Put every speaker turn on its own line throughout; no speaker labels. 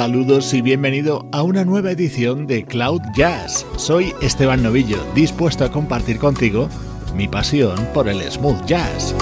Saludos y bienvenido a una nueva edición de Cloud Jazz. Soy Esteban Novillo, dispuesto a compartir contigo mi pasión por el smooth jazz.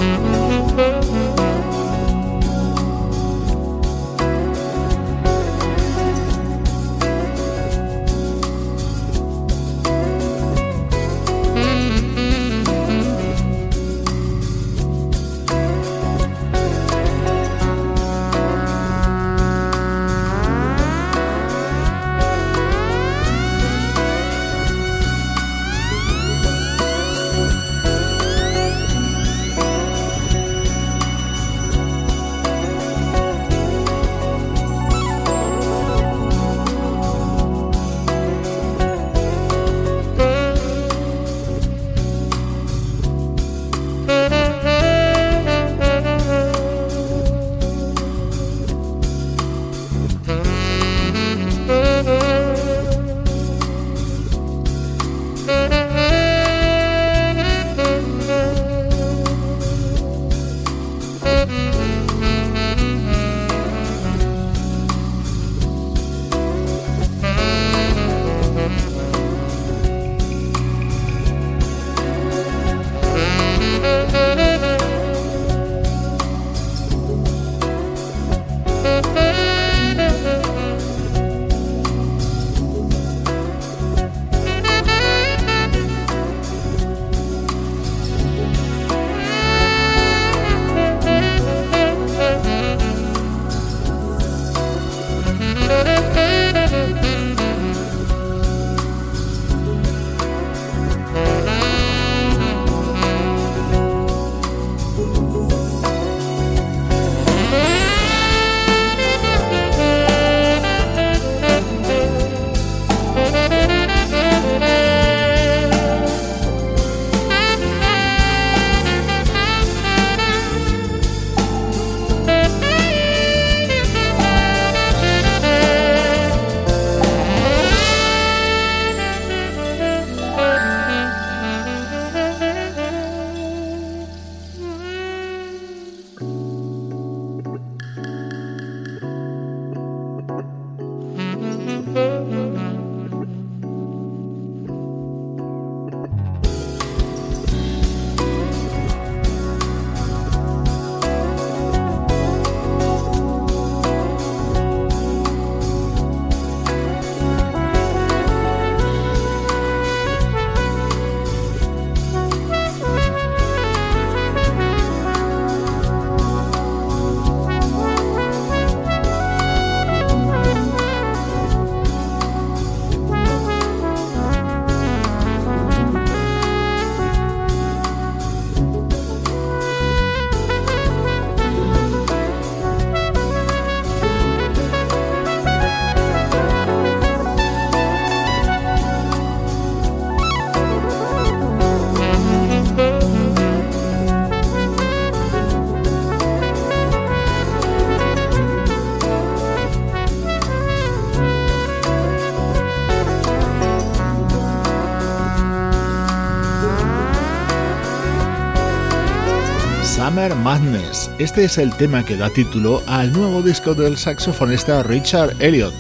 Madness. Este es el tema que da título al nuevo disco del saxofonista Richard Elliot.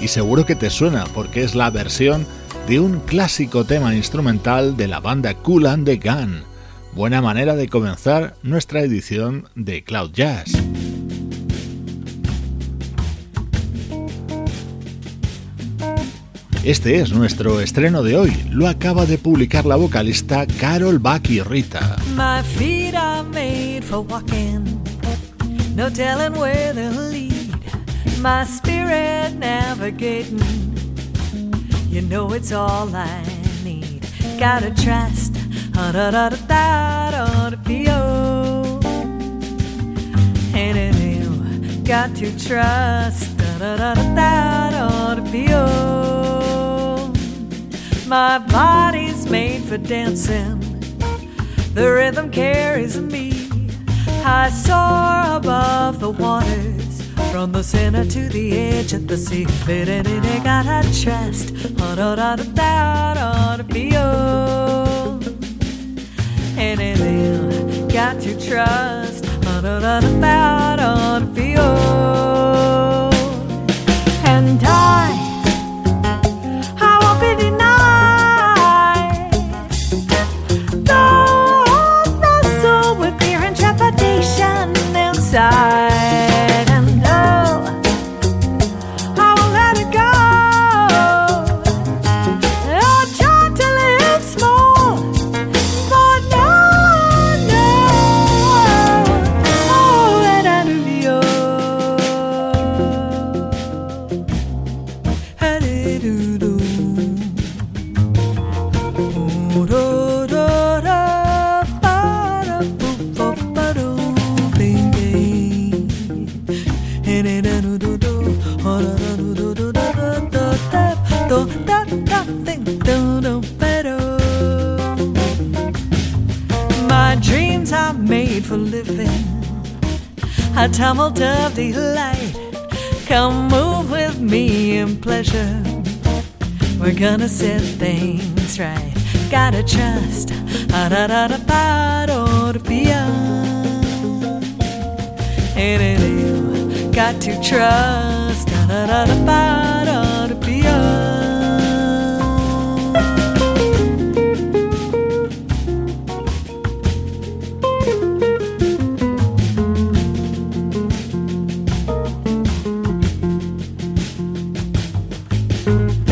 Y seguro que te suena porque es la versión de un clásico tema instrumental de la banda Cool and the Gun. Buena manera de comenzar nuestra edición de Cloud Jazz. Este es nuestro estreno de hoy. Lo acaba de publicar la vocalista Carol Baki Rita.
My feet are made for walking. No telling where they'll lead. My spirit navigating. You know it's all I need. Gotta trust. My body's made for dancing. The rhythm carries me. I soar above the waters, from the center to the edge of the sea. I gotta trust. And then got to trust. And a tumult of delight. Come move with me in pleasure. We're gonna set things right. Gotta trust. Da da da ba do And you got to trust. Ah da da da ba
La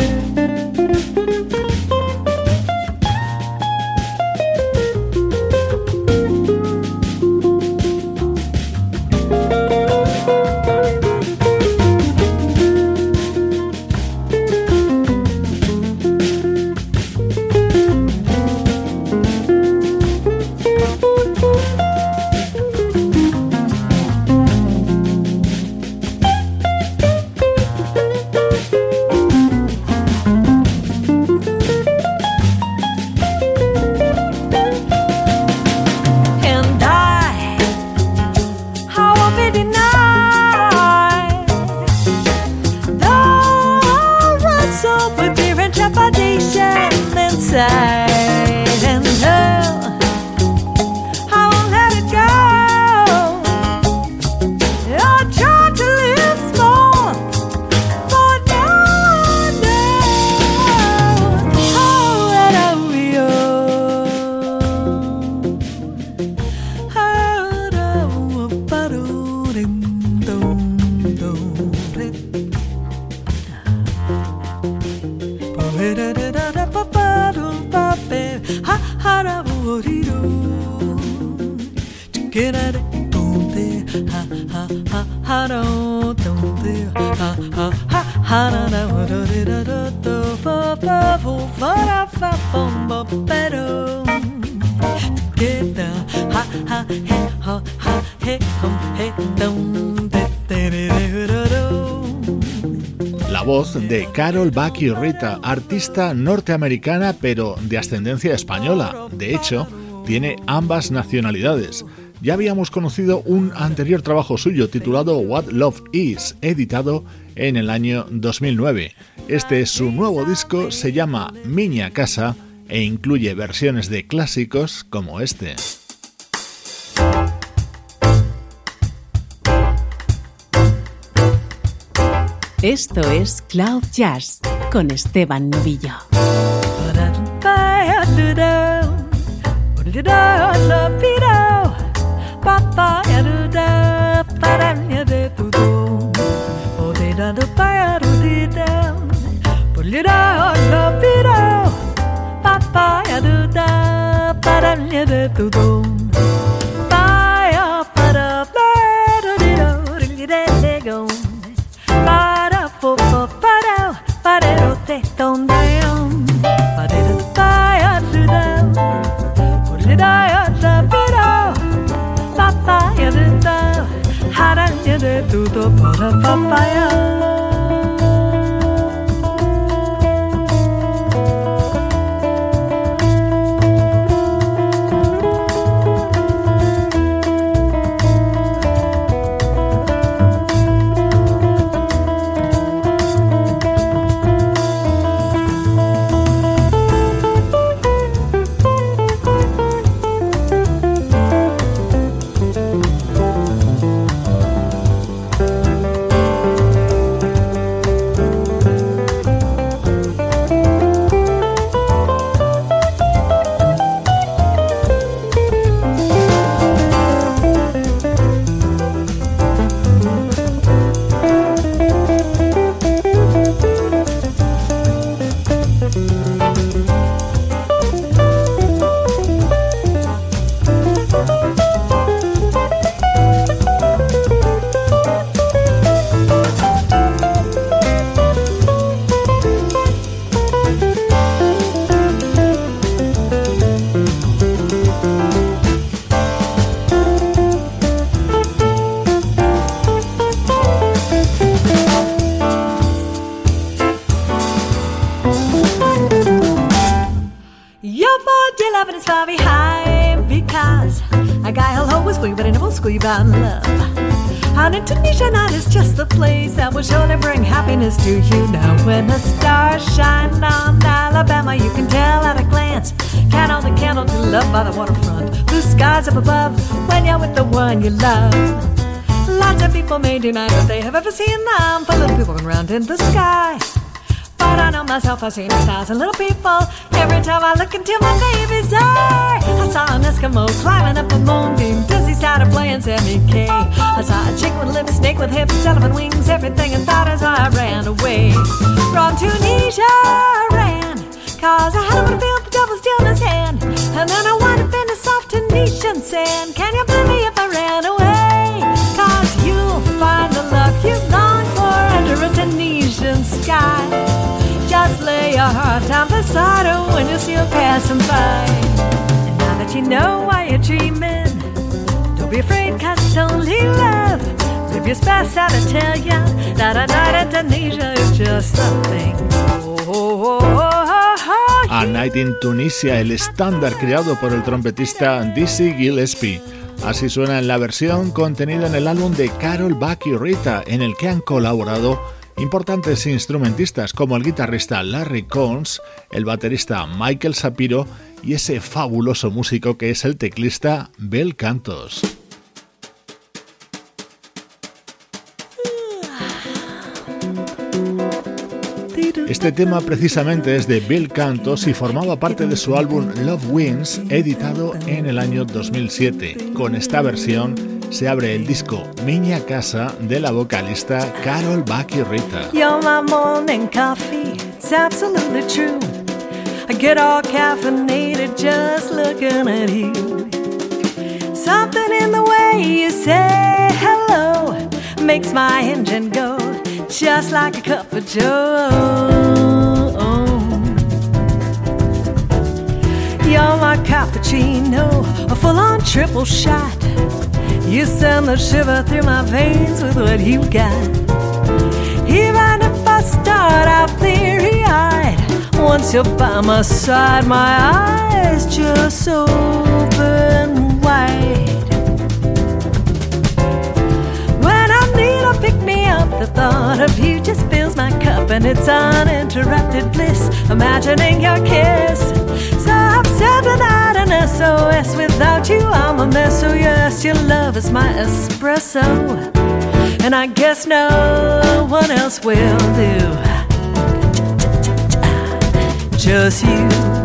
Carol Baki Rita, artista norteamericana pero de ascendencia española. De hecho, tiene ambas nacionalidades. Ya habíamos conocido un anterior trabajo suyo titulado What Love Is, editado en el año 2009. Este es su nuevo disco, se llama Miña Casa e incluye versiones de clásicos como este.
Esto es Cloud Jazz con Esteban Novillo.
Para do te don down. Para de baya de do. De da ya da para. Papaya de da. Haranya de tudo para papaya. People may deny that they have ever seen them. For little people going round in the sky. But I know myself, I've seen a thousand little people. Every time I look into my baby's eye, I saw an Eskimo climbing up a moonbeam. Dizzy started playing Sammy K. I saw a chick with lips, snake with hips, elephant wings, everything and thought as I ran away. From Tunisia, I ran, cause I had to feel the devil still in his hand. And then I wound up in the soft Tunisian sand. Can you believe me if I ran away? A Tunisian sky. Just lay your heart down beside her when you see her passing by. And now that you know why you're dreaming, don't be afraid, cause it's only love. Previous best out to tell ya that a night in Tunisia is just something. Oh oh oh, oh, oh, oh,
a Night in Tunisia, el estándar creado por el trompetista Dizzy Gillespie. Así suena en la versión contenida en el álbum de Carol Buck y Rita, en el que han colaborado Importantes instrumentistas como el guitarrista Larry Combs, el baterista Michael Sapiro y ese fabuloso músico que es el teclista Bel Cantos. Este tema precisamente es de Bill Cantos y formaba parte de su álbum Love Wins, editado en el año 2007. Con esta versión se abre el disco Miña Casa de la vocalista Carol Baki Rita.
You're my morning coffee, it's absolutely true. I get all caffeinated just looking at you. Something in the way you say hello makes my engine go just like a cup of joe. You're my cappuccino, a full on triple shot. You send the shiver through my veins with what you got. Even if I start out bleary eyed, once you're by my side, my eyes just open the thought of you just fills my cup, and it's uninterrupted bliss. Imagining your kiss. So I'm sending out an SOS. Without you, I'm a mess. So yes, your love is my espresso, and I guess no one else will do. Just you.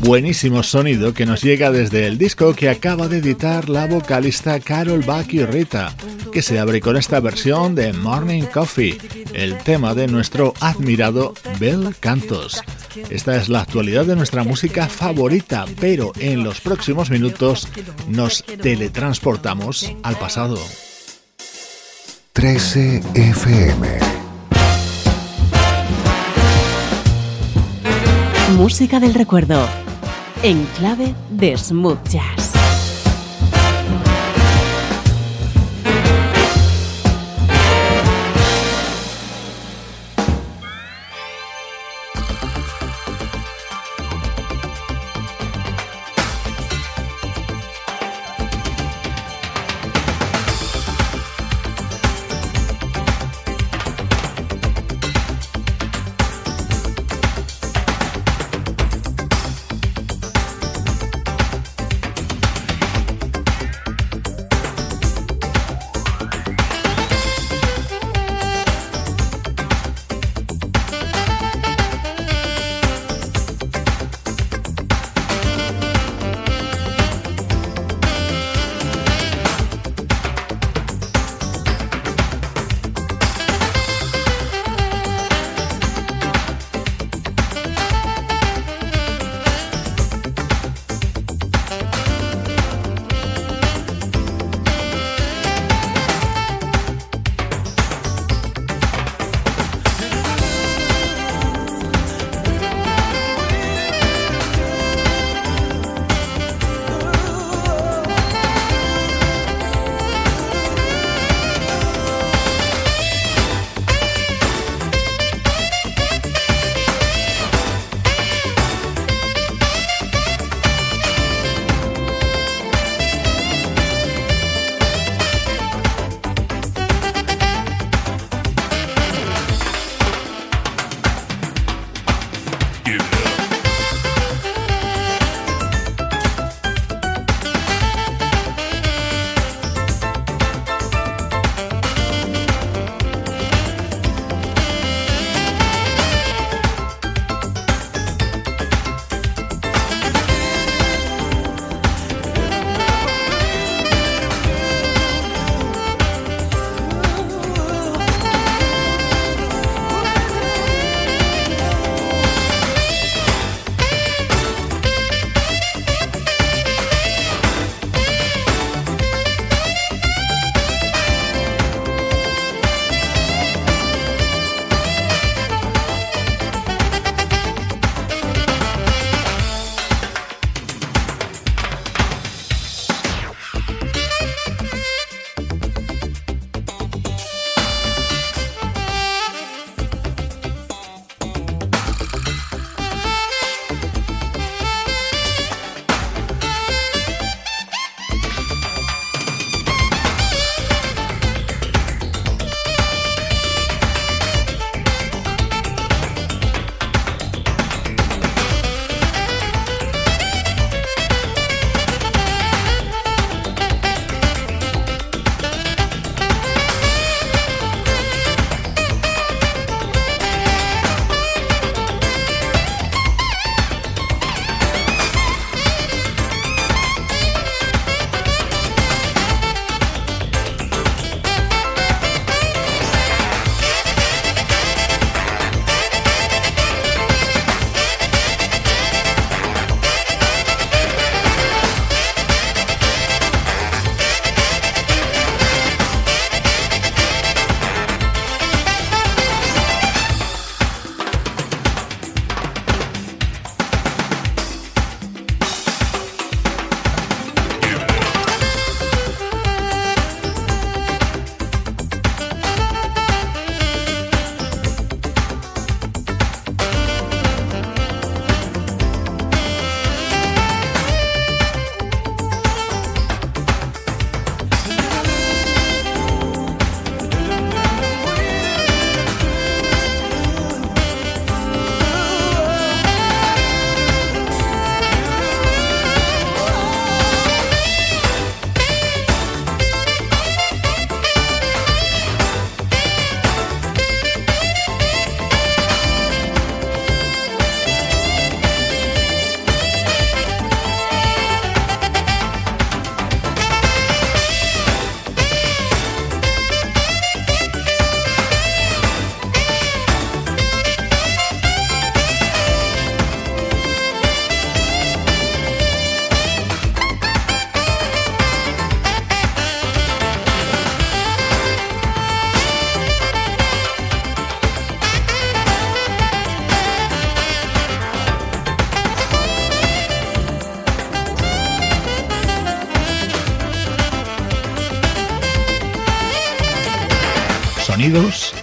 Buenísimo sonido que nos llega desde el disco que acaba de editar la vocalista Carol Baki Rita, que se abre con esta versión de Morning Coffee, el tema de nuestro admirado Bel Cantos. Esta es la actualidad de nuestra música favorita, pero en los próximos minutos nos teletransportamos al pasado.
13 FM.
Música del recuerdo. En clave de Smooth Jazz.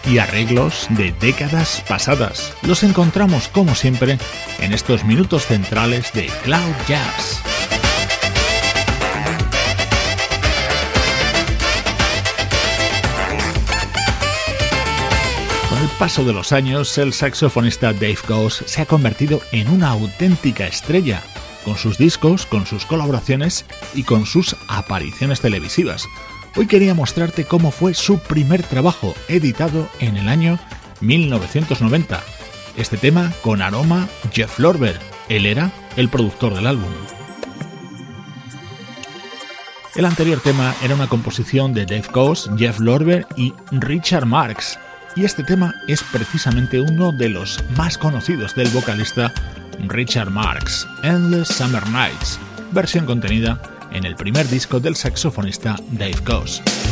Y arreglos de décadas pasadas. Los encontramos como siempre en estos minutos centrales de Cloud Jazz. Con el paso de los años, el saxofonista Dave Goss se ha convertido en una auténtica estrella, con sus discos, con sus colaboraciones y con sus apariciones televisivas. Hoy quería mostrarte cómo fue su primer trabajo, editado en el año 1990. Este tema con aroma Jeff Lorber. Él era el productor del álbum. El anterior tema era una composición de Dave Coase, Jeff Lorber y Richard Marx, y este tema es precisamente uno de los más conocidos del vocalista Richard Marx, Endless Summer Nights, versión contenida en el primer disco del saxofonista Dave Coase.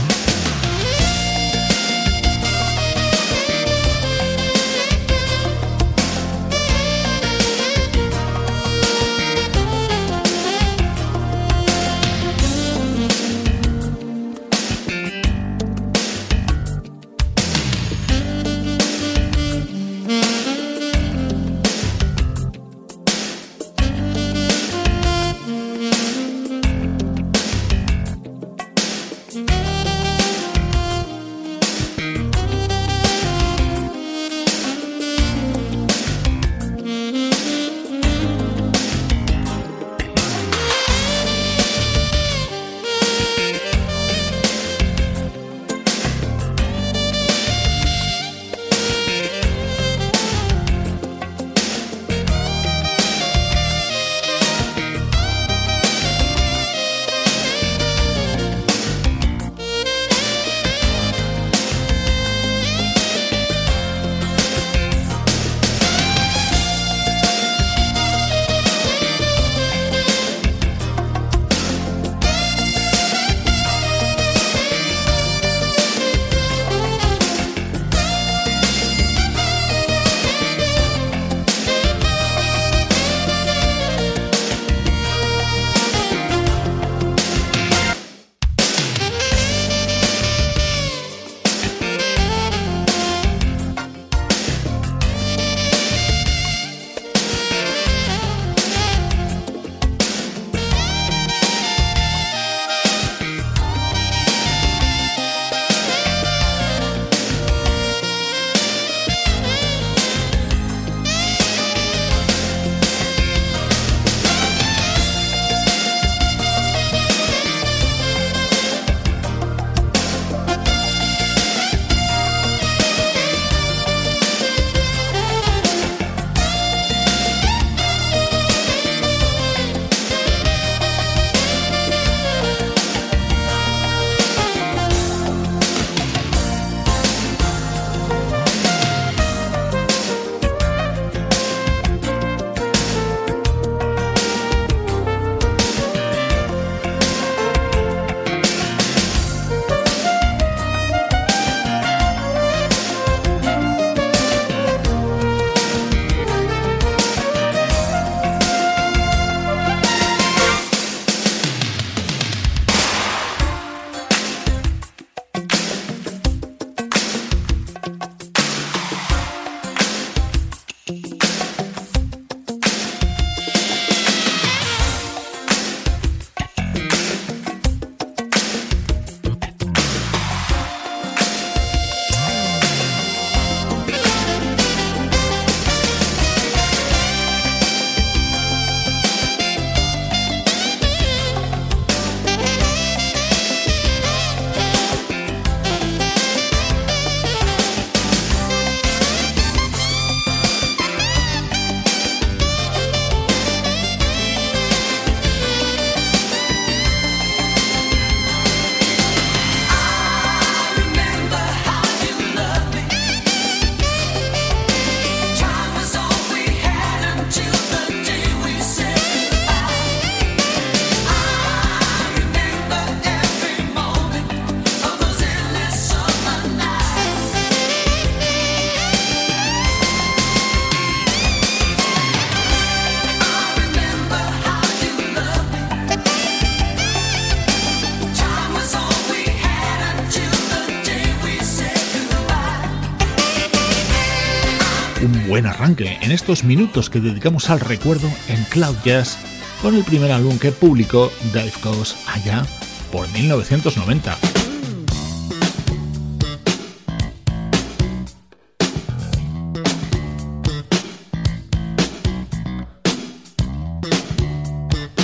En estos minutos que dedicamos al recuerdo en Cloud Jazz con el primer álbum que publicó Dave Coase allá por 1990.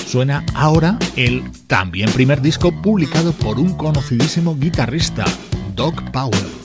Suena ahora el también primer disco publicado por un conocidísimo guitarrista, Doc Powell.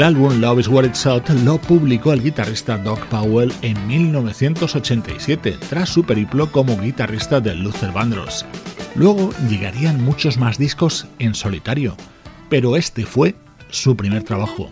El álbum Love is What It's Out lo publicó el guitarrista Doc Powell en 1987, tras su periplo como guitarrista de Luther Vandross. Luego llegarían muchos más discos en solitario, pero este fue su primer trabajo.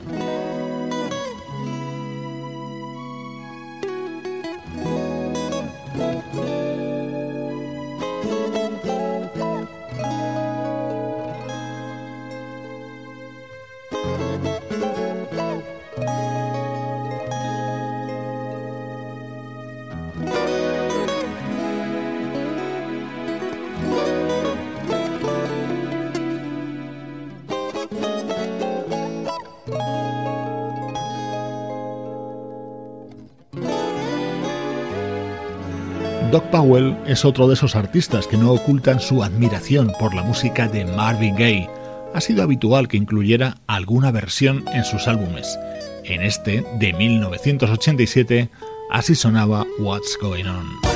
Es otro de esos artistas que no ocultan su admiración por la música de Marvin Gaye. Ha sido habitual que incluyera alguna versión en sus álbumes. En este, de 1987, así sonaba What's Going On.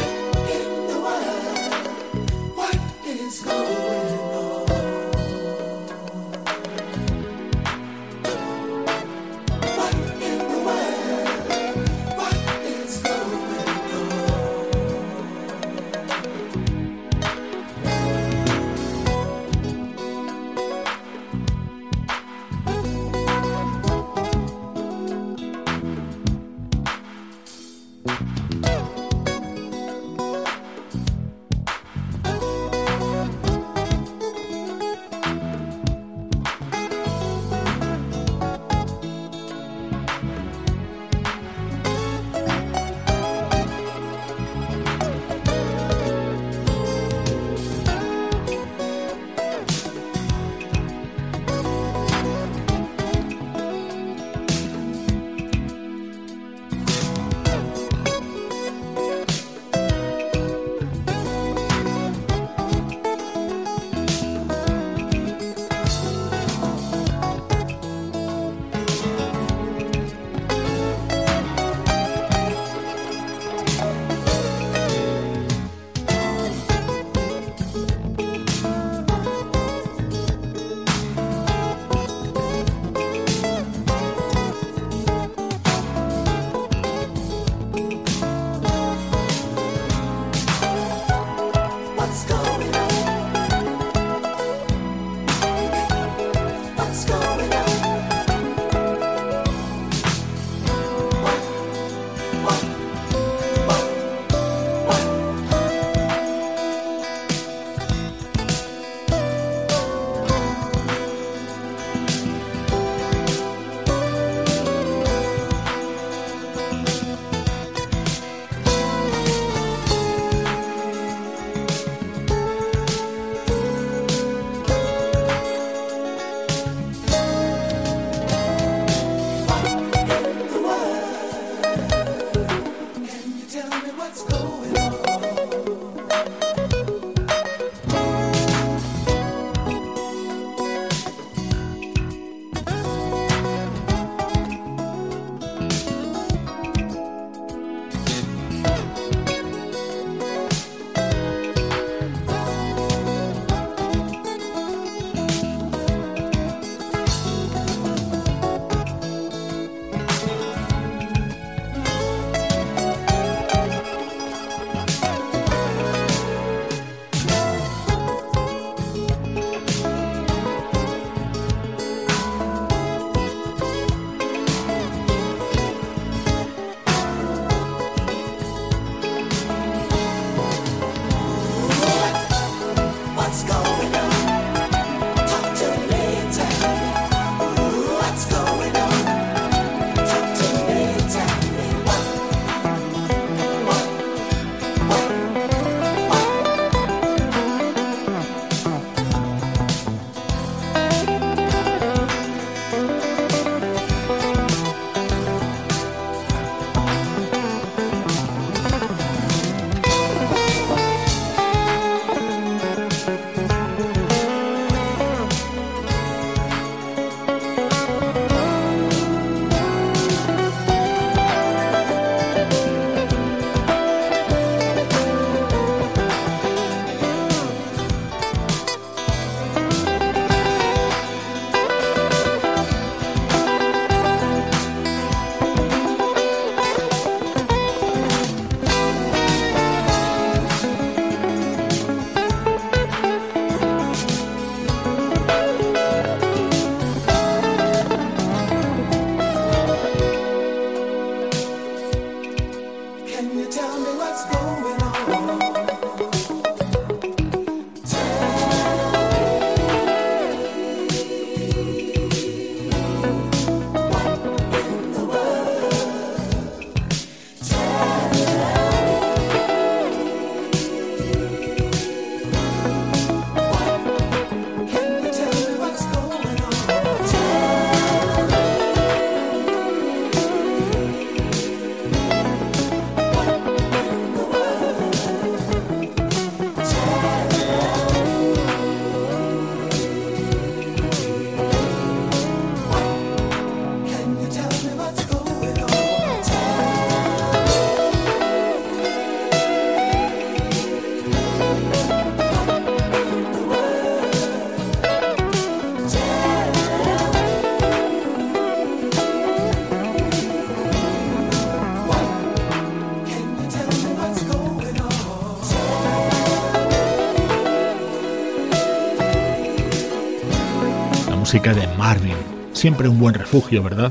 Música de Marvin. Siempre un buen refugio, ¿verdad?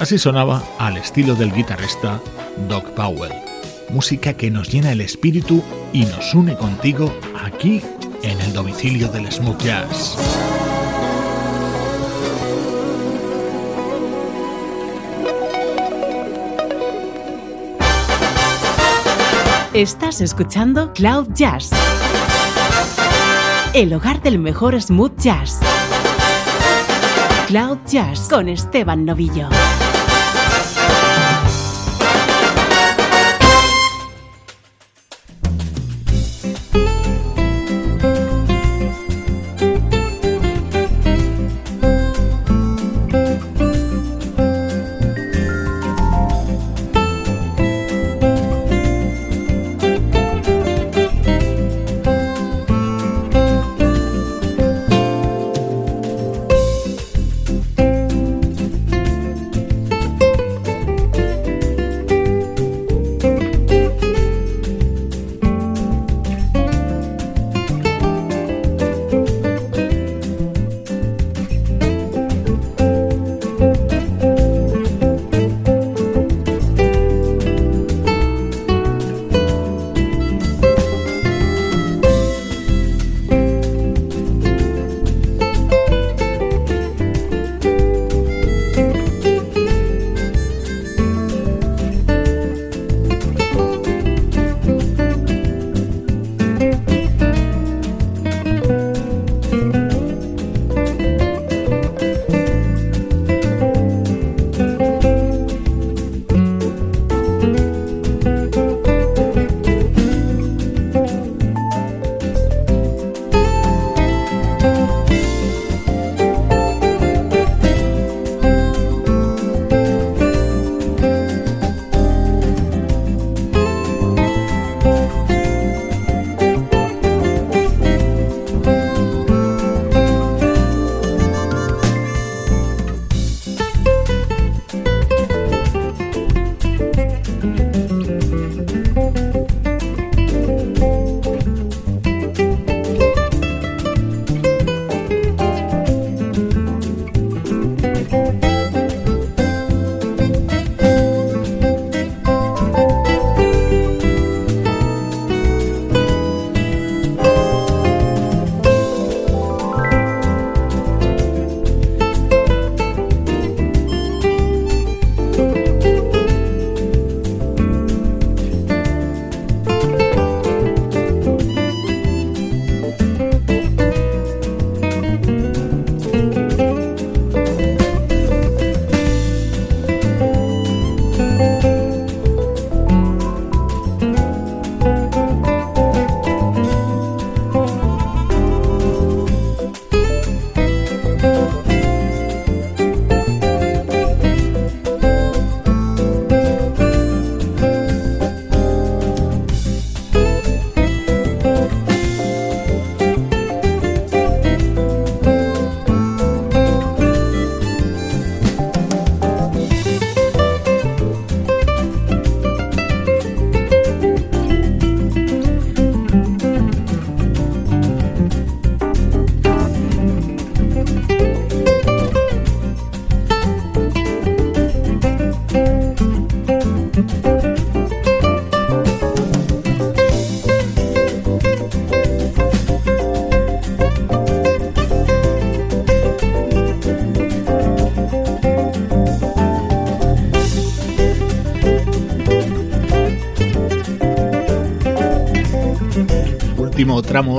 Así sonaba al estilo del guitarrista Doc Powell. Música que nos llena el espíritu y nos une contigo aquí en el domicilio del smooth jazz.
Estás escuchando Cloud Jazz, el hogar del mejor smooth jazz. Cloud Jazz con Esteban Novillo.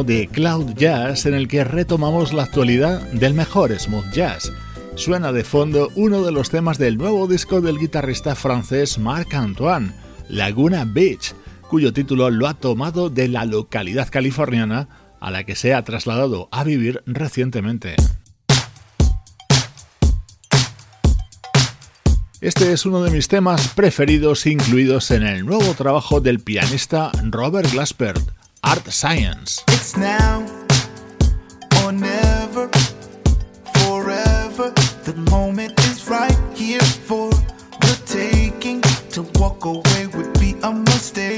De Cloud Jazz en el que retomamos la actualidad del mejor smooth jazz. Suena de fondo uno de los temas del nuevo disco del guitarrista francés Marc Antoine, Laguna Beach, cuyo título lo ha tomado de la localidad californiana a la que se ha trasladado a vivir recientemente. Este es uno de mis temas preferidos incluidos en el nuevo trabajo del pianista Robert Glaspert. Art of Science.
It's now or never, forever. The moment is right here for the taking. To walk away would be a mistake.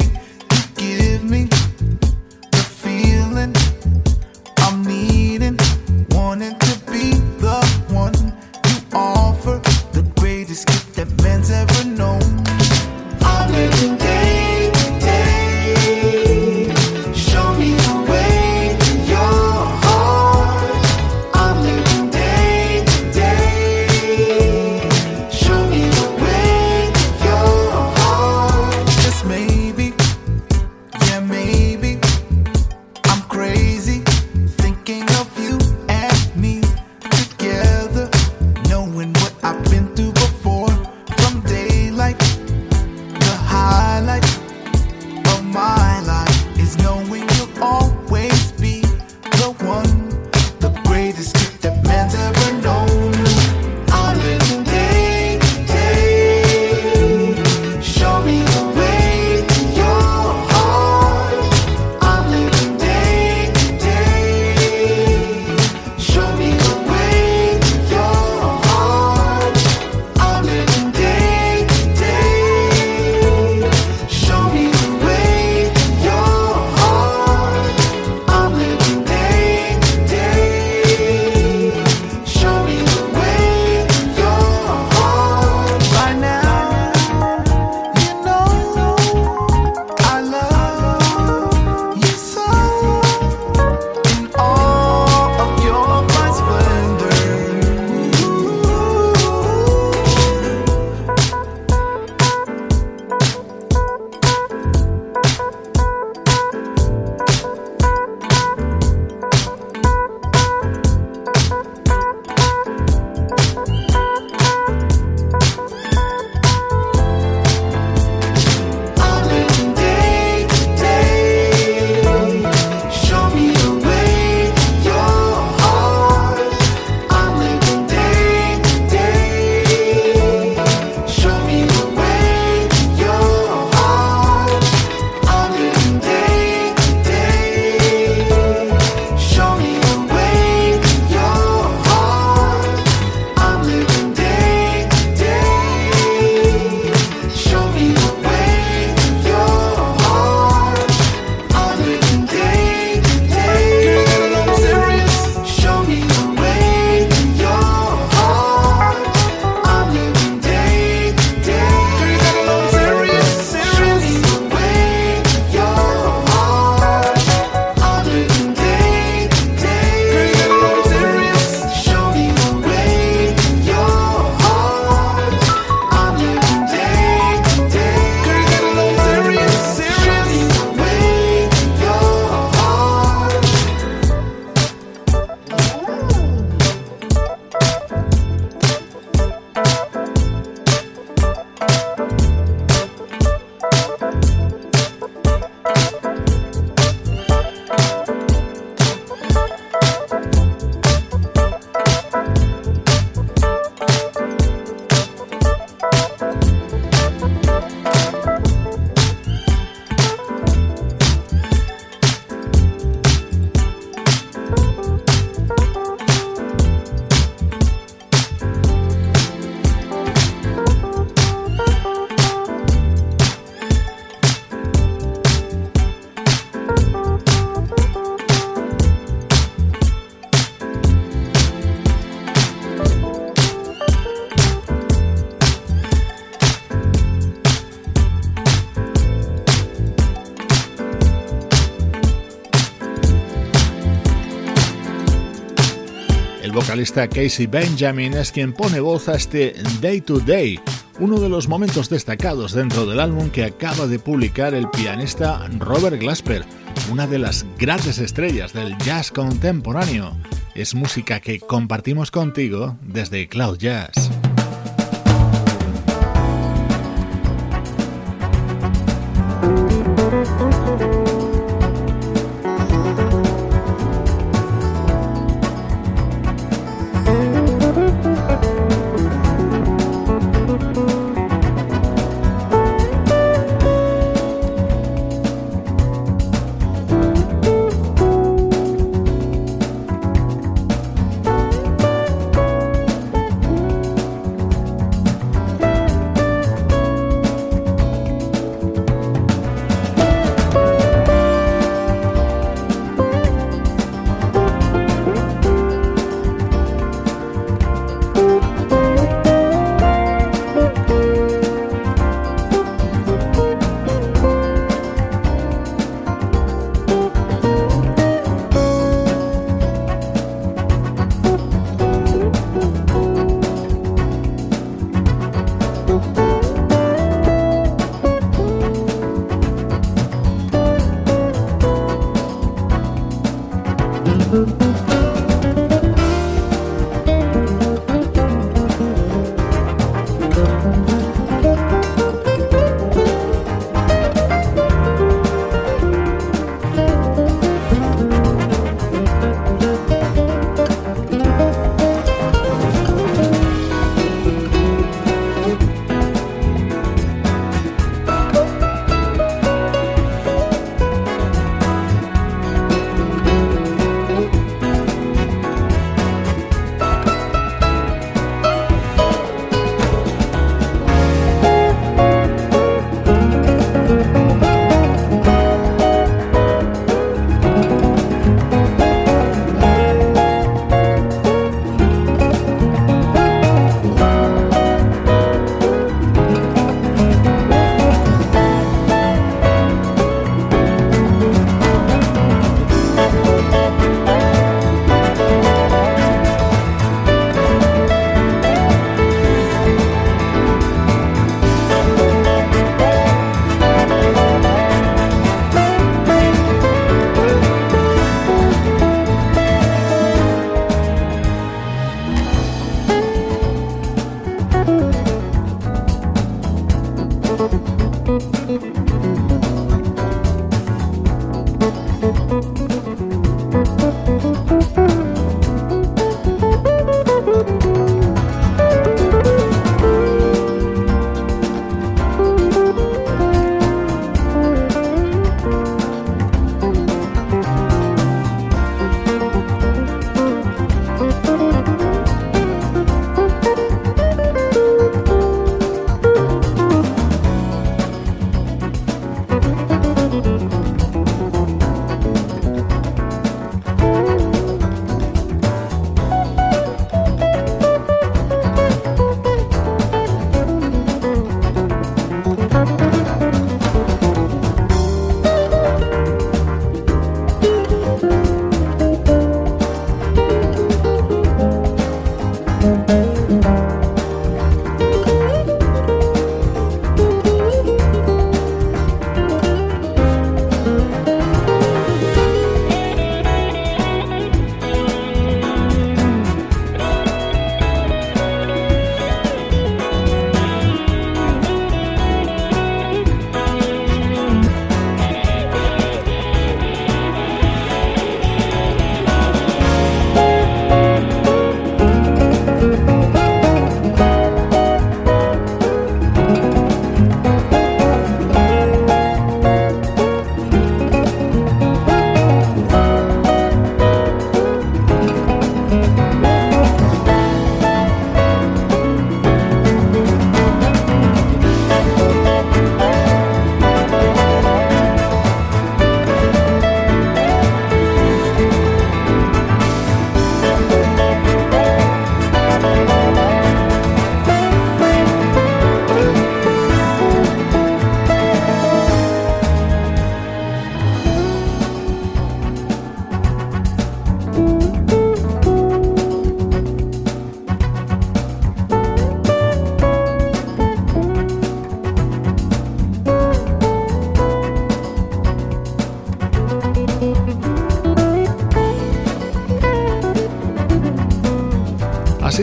Vocalista Casey Benjamin es quien pone voz a este Day to Day, uno de los momentos destacados dentro del álbum que acaba de publicar el pianista Robert Glasper, una de las grandes estrellas del jazz contemporáneo. Es música que compartimos contigo desde Cloud Jazz.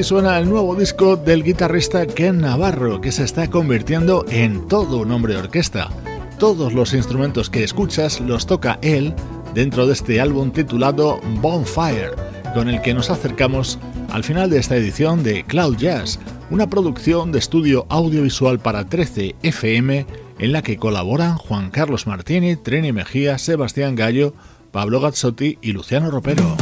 Suena el nuevo disco del guitarrista Ken Navarro, que se está convirtiendo en todo un hombre orquesta. Todos los instrumentos que escuchas los toca él dentro de este álbum titulado Bonfire, con el que nos acercamos al final de esta edición de Cloud Jazz, una producción de estudio audiovisual para 13 FM en la que colaboran Juan Carlos Martini, Treni Mejía, Sebastián Gallo, Pablo Gazzotti y Luciano Ropero.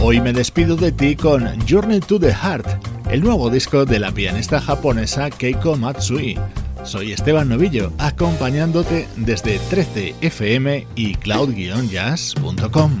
Hoy me despido de ti con Journey to the Heart, el nuevo disco de la pianista japonesa Keiko Matsui. Soy Esteban Novillo, acompañándote desde 13fm y cloud-jazz.com.